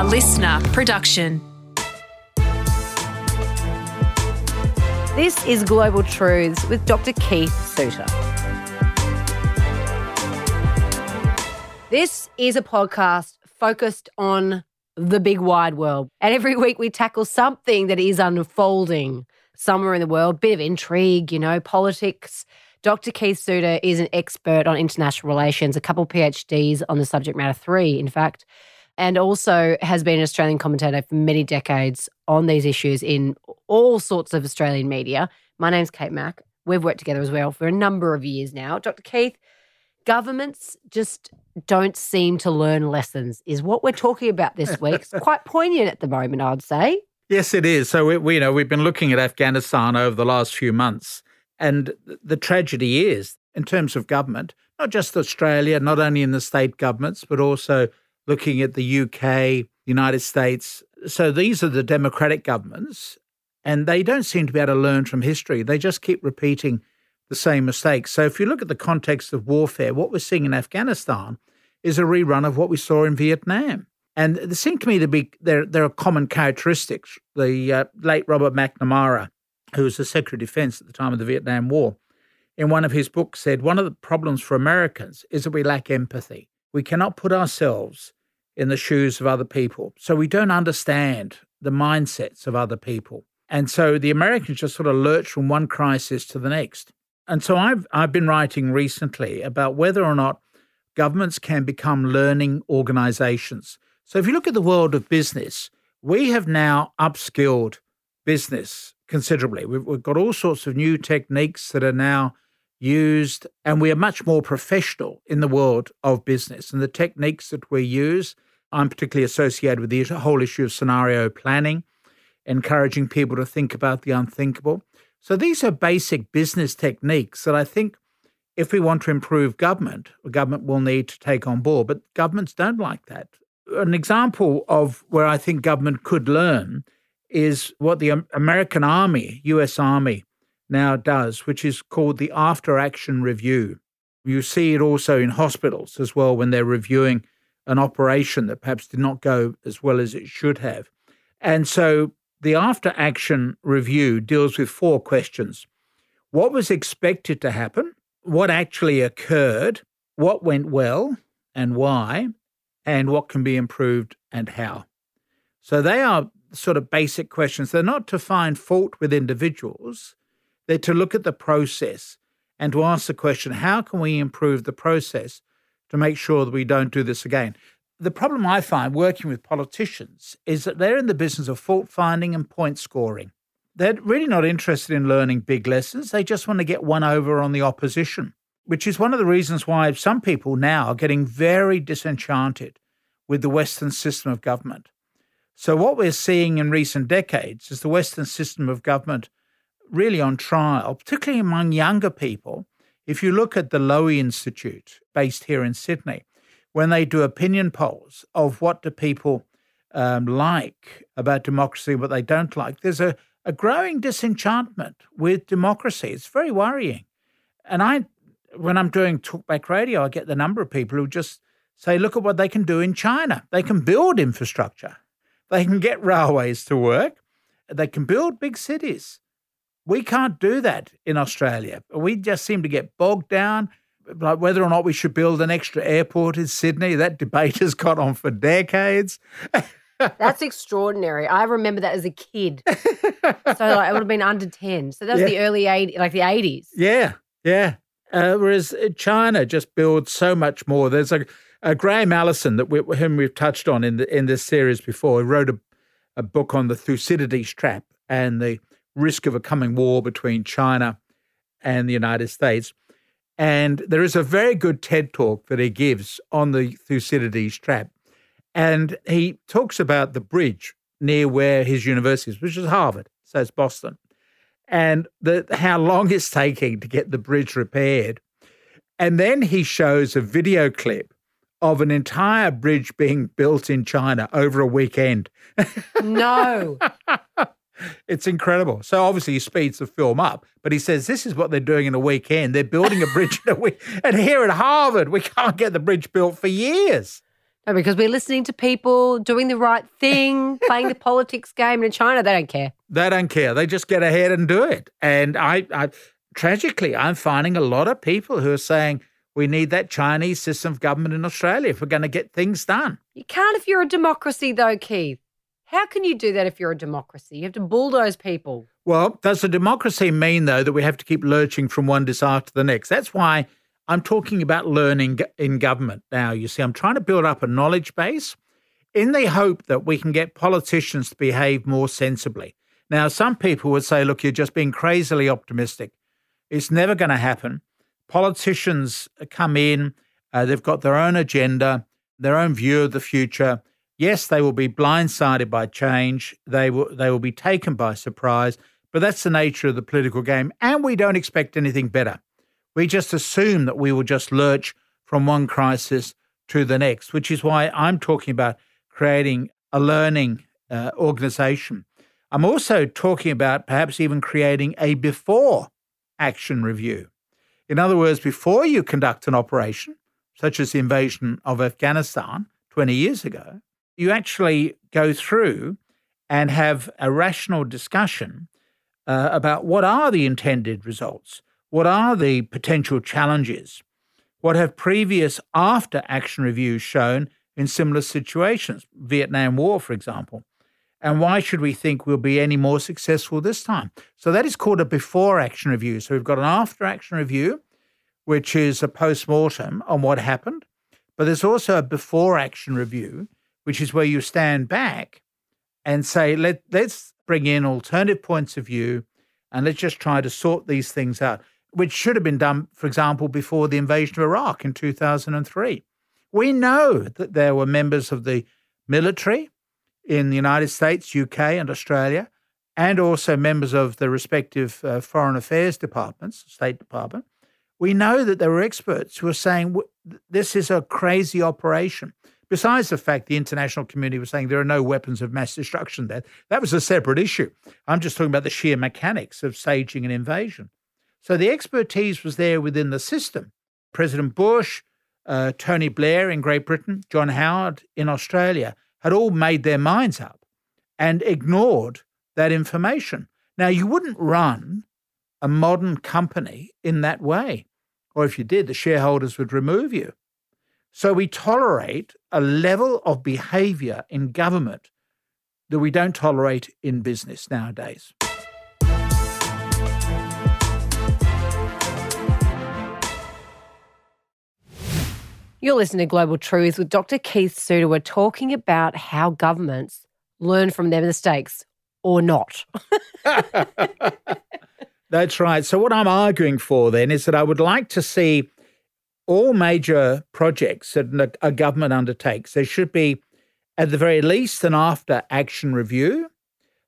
a listener production. This is Global Truths with Dr. Keith Suter. This is a podcast focused on the big wide world. And every week we tackle something that is unfolding somewhere in the world, bit of intrigue, you know, politics. Dr. Keith Suter is an expert on international relations, a couple PhDs on the subject matter, three, in fact and also has been an Australian commentator for many decades on these issues in all sorts of Australian media. My name's Kate Mack. We've worked together as well for a number of years now. Dr. Keith, governments just don't seem to learn lessons, is what we're talking about this week. It's quite poignant at the moment, I'd say. Yes, it is. So we, we, you know we've been looking at Afghanistan over the last few months, and the tragedy is, in terms of government, not just Australia, not only in the state governments, but also looking at the UK, United States. So these are the democratic governments, and they don't seem to be able to learn from history. They just keep repeating the same mistakes. So if you look at the context of warfare, what we're seeing in Afghanistan is a rerun of what we saw in Vietnam. And it seemed to me to be there. There are common characteristics. The uh, late Robert McNamara, who was the Secretary of Defense at the time of the Vietnam War, in one of his books said one of the problems for Americans is that we lack empathy. We cannot put ourselves in the shoes of other people. So we don't understand the mindsets of other people. And so the Americans just sort of lurch from one crisis to the next. And so I've I've been writing recently about whether or not governments can become learning organizations. So if you look at the world of business, we have now upskilled business considerably. We've, we've got all sorts of new techniques that are now used, and we are much more professional in the world of business. And the techniques that we use, I'm particularly associated with the whole issue of scenario planning, encouraging people to think about the unthinkable. So these are basic business techniques that I think if we want to improve government, government will need to take on board. But governments don't like that. An example of where I think government could learn is what the American Army, US Army, now does, which is called the after action review. You see it also in hospitals as well when they're reviewing an operation that perhaps did not go as well as it should have. And so the after action review deals with four questions What was expected to happen? What actually occurred? What went well and why? And what can be improved and how? So they are sort of basic questions. They're not to find fault with individuals, they're to look at the process and to ask the question how can we improve the process to make sure that we don't do this again? The problem I find working with politicians is that they're in the business of fault finding and point scoring. They're really not interested in learning big lessons. They just want to get one over on the opposition, which is one of the reasons why some people now are getting very disenchanted with the Western system of government. So, what we're seeing in recent decades is the Western system of government really on trial, particularly among younger people. If you look at the Lowy Institute, based here in Sydney, when they do opinion polls of what do people um, like about democracy, what they don't like, there's a, a growing disenchantment with democracy. It's very worrying. And I, when I'm doing talkback radio, I get the number of people who just say, look at what they can do in China. They can build infrastructure, they can get railways to work, they can build big cities. We can't do that in Australia. We just seem to get bogged down. Like whether or not we should build an extra airport in Sydney, that debate has gone on for decades. That's extraordinary. I remember that as a kid. so like, it would have been under 10. So that's yeah. the early 80s, like the 80s. Yeah, yeah. Uh, whereas uh, China just builds so much more. There's a, a Graham Allison that we, whom we've touched on in the, in this series before. He wrote a, a book on the Thucydides trap and the risk of a coming war between China and the United States. And there is a very good TED talk that he gives on the Thucydides trap. And he talks about the bridge near where his university is, which is Harvard, so it's Boston, and the, how long it's taking to get the bridge repaired. And then he shows a video clip of an entire bridge being built in China over a weekend. No. It's incredible. So obviously he speeds the film up, but he says this is what they're doing in a weekend. They're building a bridge in a week. And here at Harvard, we can't get the bridge built for years. Oh, because we're listening to people doing the right thing, playing the politics game. And in China, they don't care. They don't care. They just get ahead and do it. And I, I tragically, I'm finding a lot of people who are saying we need that Chinese system of government in Australia if we're going to get things done. You can't if you're a democracy, though, Keith. How can you do that if you're a democracy? You have to bulldoze people. Well, does a democracy mean, though, that we have to keep lurching from one disaster to the next? That's why I'm talking about learning in government now. You see, I'm trying to build up a knowledge base in the hope that we can get politicians to behave more sensibly. Now, some people would say, look, you're just being crazily optimistic. It's never going to happen. Politicians come in, uh, they've got their own agenda, their own view of the future. Yes, they will be blindsided by change. They will they will be taken by surprise, but that's the nature of the political game and we don't expect anything better. We just assume that we will just lurch from one crisis to the next, which is why I'm talking about creating a learning uh, organization. I'm also talking about perhaps even creating a before action review. In other words, before you conduct an operation, such as the invasion of Afghanistan 20 years ago, you actually go through and have a rational discussion uh, about what are the intended results, what are the potential challenges, what have previous after action reviews shown in similar situations, Vietnam War, for example, and why should we think we'll be any more successful this time? So that is called a before action review. So we've got an after action review, which is a post mortem on what happened, but there's also a before action review, which is where you stand back and say, Let, let's bring in alternative points of view and let's just try to sort these things out, which should have been done, for example, before the invasion of Iraq in 2003. We know that there were members of the military in the United States, UK, and Australia, and also members of the respective uh, foreign affairs departments, State Department. We know that there were experts who were saying this is a crazy operation. Besides the fact the international community was saying there are no weapons of mass destruction there, that was a separate issue. I'm just talking about the sheer mechanics of staging an invasion. So the expertise was there within the system. President Bush, uh, Tony Blair in Great Britain, John Howard in Australia had all made their minds up and ignored that information. Now, you wouldn't run a modern company in that way. Or if you did, the shareholders would remove you. So we tolerate a level of behavior in government that we don't tolerate in business nowadays. You're listening to Global Truths with Dr. Keith Suter. We're talking about how governments learn from their mistakes or not. That's right. So, what I'm arguing for then is that I would like to see all major projects that a government undertakes, there should be, at the very least, an after action review,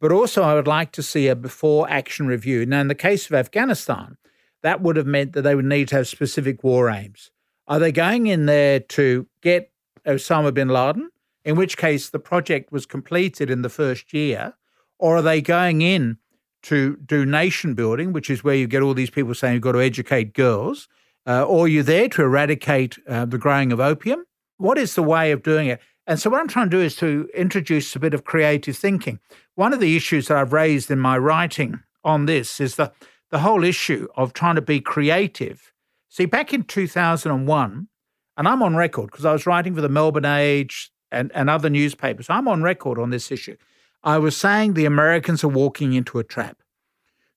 but also I would like to see a before action review. Now, in the case of Afghanistan, that would have meant that they would need to have specific war aims. Are they going in there to get Osama bin Laden, in which case the project was completed in the first year? Or are they going in to do nation building, which is where you get all these people saying you've got to educate girls? Uh, or are you there to eradicate uh, the growing of opium? What is the way of doing it? And so, what I'm trying to do is to introduce a bit of creative thinking. One of the issues that I've raised in my writing on this is the, the whole issue of trying to be creative See, back in 2001, and I'm on record because I was writing for the Melbourne Age and, and other newspapers. I'm on record on this issue. I was saying the Americans are walking into a trap.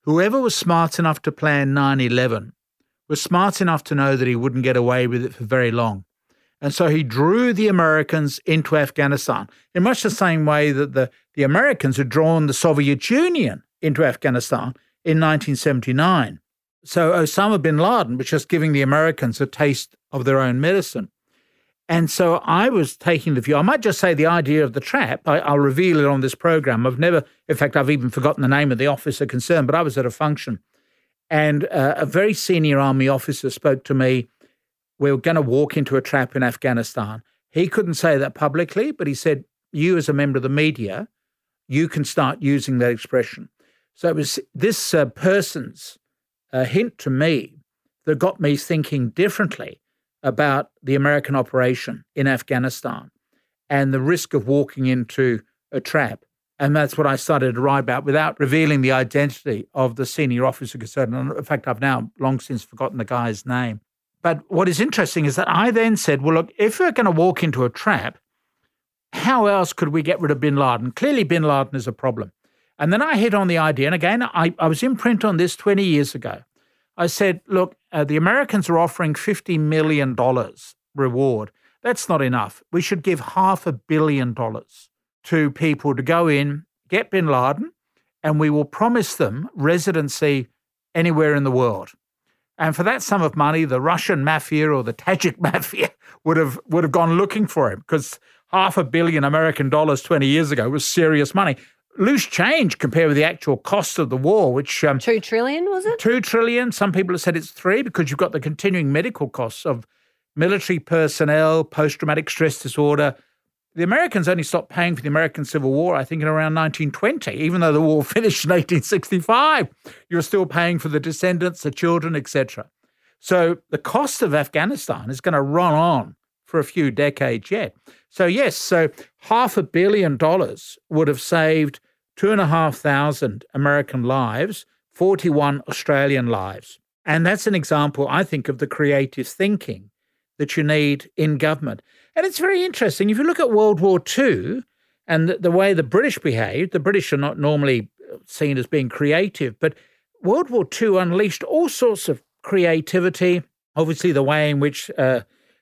Whoever was smart enough to plan 9 11 was smart enough to know that he wouldn't get away with it for very long. And so he drew the Americans into Afghanistan in much the same way that the, the Americans had drawn the Soviet Union into Afghanistan in 1979. So Osama bin Laden was just giving the Americans a taste of their own medicine. And so I was taking the view, I might just say the idea of the trap, I, will reveal it on this program. I've never, in fact, I've even forgotten the name of the officer concerned, but I was at a function and uh, a very senior army officer spoke to me. We were going to walk into a trap in Afghanistan. He couldn't say that publicly, but he said, You, as a member of the media, you can start using that expression. So it was this uh, person's a hint to me that got me thinking differently about the American operation in Afghanistan. and the risk of walking into a trap. And that's what I started to write about without revealing the identity of the senior officer concerned. in fact, I've now long since forgotten the guy's name. But what is interesting is that I then said, well, look, if we're going to walk into a trap, how else could we get rid of bin Laden? Clearly, bin Laden is a problem. And then I hit on the idea, and again, I, I was in print on this 20 years ago. I said, look, uh, the Americans are offering $50 million reward. That's not enough. We should give half a billion dollars to people to go in, get bin Laden, and we will promise them residency anywhere in the world. And for that sum of money, the Russian mafia or the Tajik mafia would have would have gone looking for him because half a billion American dollars 20 years ago was serious money loose change compared with the actual cost of the war, which um, two trillion was it? Two trillion. Some people have said it's three because you've got the continuing medical costs of military personnel, post-traumatic stress disorder. The Americans only stopped paying for the American Civil War, I think, in around 1920. Even though the war finished in 1865, you're still paying for the descendants, the children, etc. So the cost of Afghanistan is going to run on for a few decades yet. So yes, so half a billion dollars would have saved two and a half thousand American lives, 41 Australian lives. And that's an example, I think, of the creative thinking that you need in government. And it's very interesting. If you look at World War II and the, the way the British behaved, the British are not normally seen as being creative, but World War II unleashed all sorts of creativity. Obviously, the way in which uh,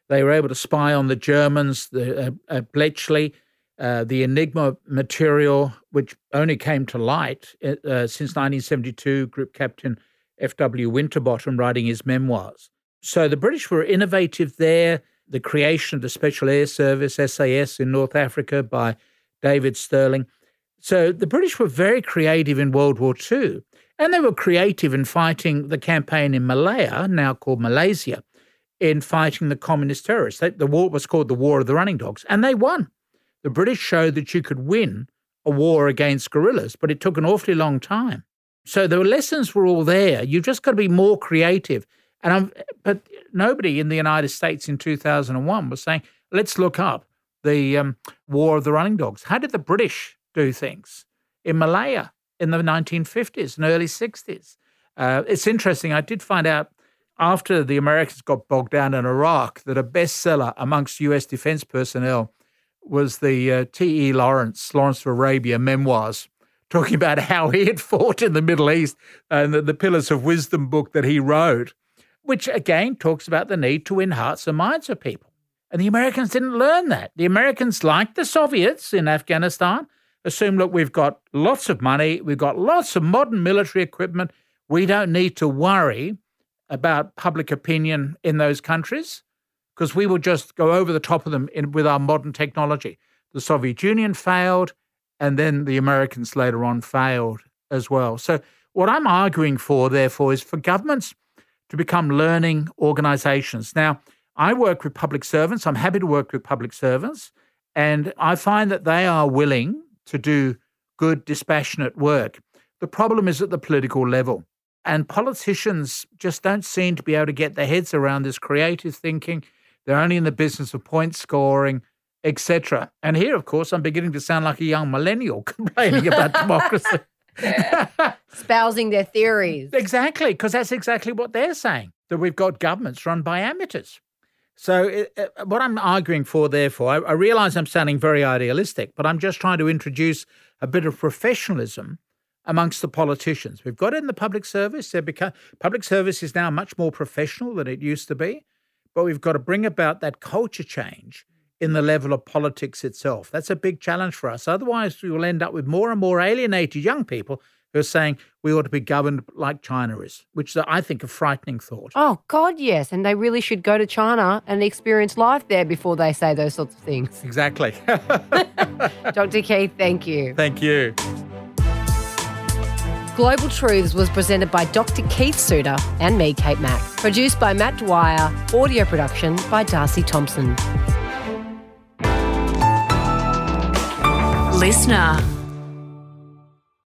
they were able to spy on the Germans, the uh, uh, Bletchley, uh, the Enigma material, which only came to light uh, uh since 1972, Group Captain F.W. Winterbottom writing his memoirs. So the British were innovative there. The creation of the Special Air Service, SAS, in North Africa by David Stirling. So the British were very creative in World War II. And they were creative in fighting the campaign in Malaya, now called Malaysia, in fighting the communist terrorists. The war was called the War of the Running Dogs, and they won. The British showed that you could win a war against guerrillas, but it took an awfully long time. So the lessons were all there. You've just got to be more creative. And I'm, but nobody in the United States in 2001 was saying, let's look up the um, War of the Running Dogs. How did the British do things in Malaya in the 1950s and early 60s? Uh, it's interesting. I did find out after the Americans got bogged down in Iraq that a bestseller amongst US defense personnel was the uh, T.E. Lawrence, Lawrence of Arabia memoirs, talking about how he had fought in the Middle East and the, the Pillars of Wisdom book that he wrote, which again talks about the need to win hearts and minds of people. And the Americans didn't learn that. The Americans, like the Soviets in Afghanistan, assumed look, we've got lots of money, we've got lots of modern military equipment, we don't need to worry about public opinion in those countries because we will just go over the top of them in, with our modern technology. The Soviet Union failed, and then the Americans later on failed as well. So, what I'm arguing for, therefore, is for governments to become learning organizations. Now, I work with public servants. I'm happy to work with public servants. And I find that they are willing to do good, dispassionate work. The problem is at the political level. And politicians just don't seem to be able to get their heads around this creative thinking they're only in the business of point scoring, etc. And here, of course, I'm beginning to sound like a young millennial complaining about democracy. Spousing their theories. Exactly, because that's exactly what they're saying that we've got governments run by amateurs. So, it, it, what I'm arguing for, therefore, I, I realize I'm sounding very idealistic, but I'm just trying to introduce a bit of professionalism amongst the politicians. We've got it in the public service. Become, public service is now much more professional than it used to be but we've got to bring about that culture change in the level of politics itself. That's a big challenge for us. Otherwise, we will end up with more and more alienated young people who are saying we ought to be governed like China is, which is, I think, a frightening thought. Oh, God, yes. And they really should go to China and experience life there before they say those sorts of things. Exactly. Dr. Keith, thank you. Thank you. Global Truths was presented by Dr. Keith Suter and me, Kate Mack. Produced by Matt Dwyer, audio production by Darcy Thompson. Listener.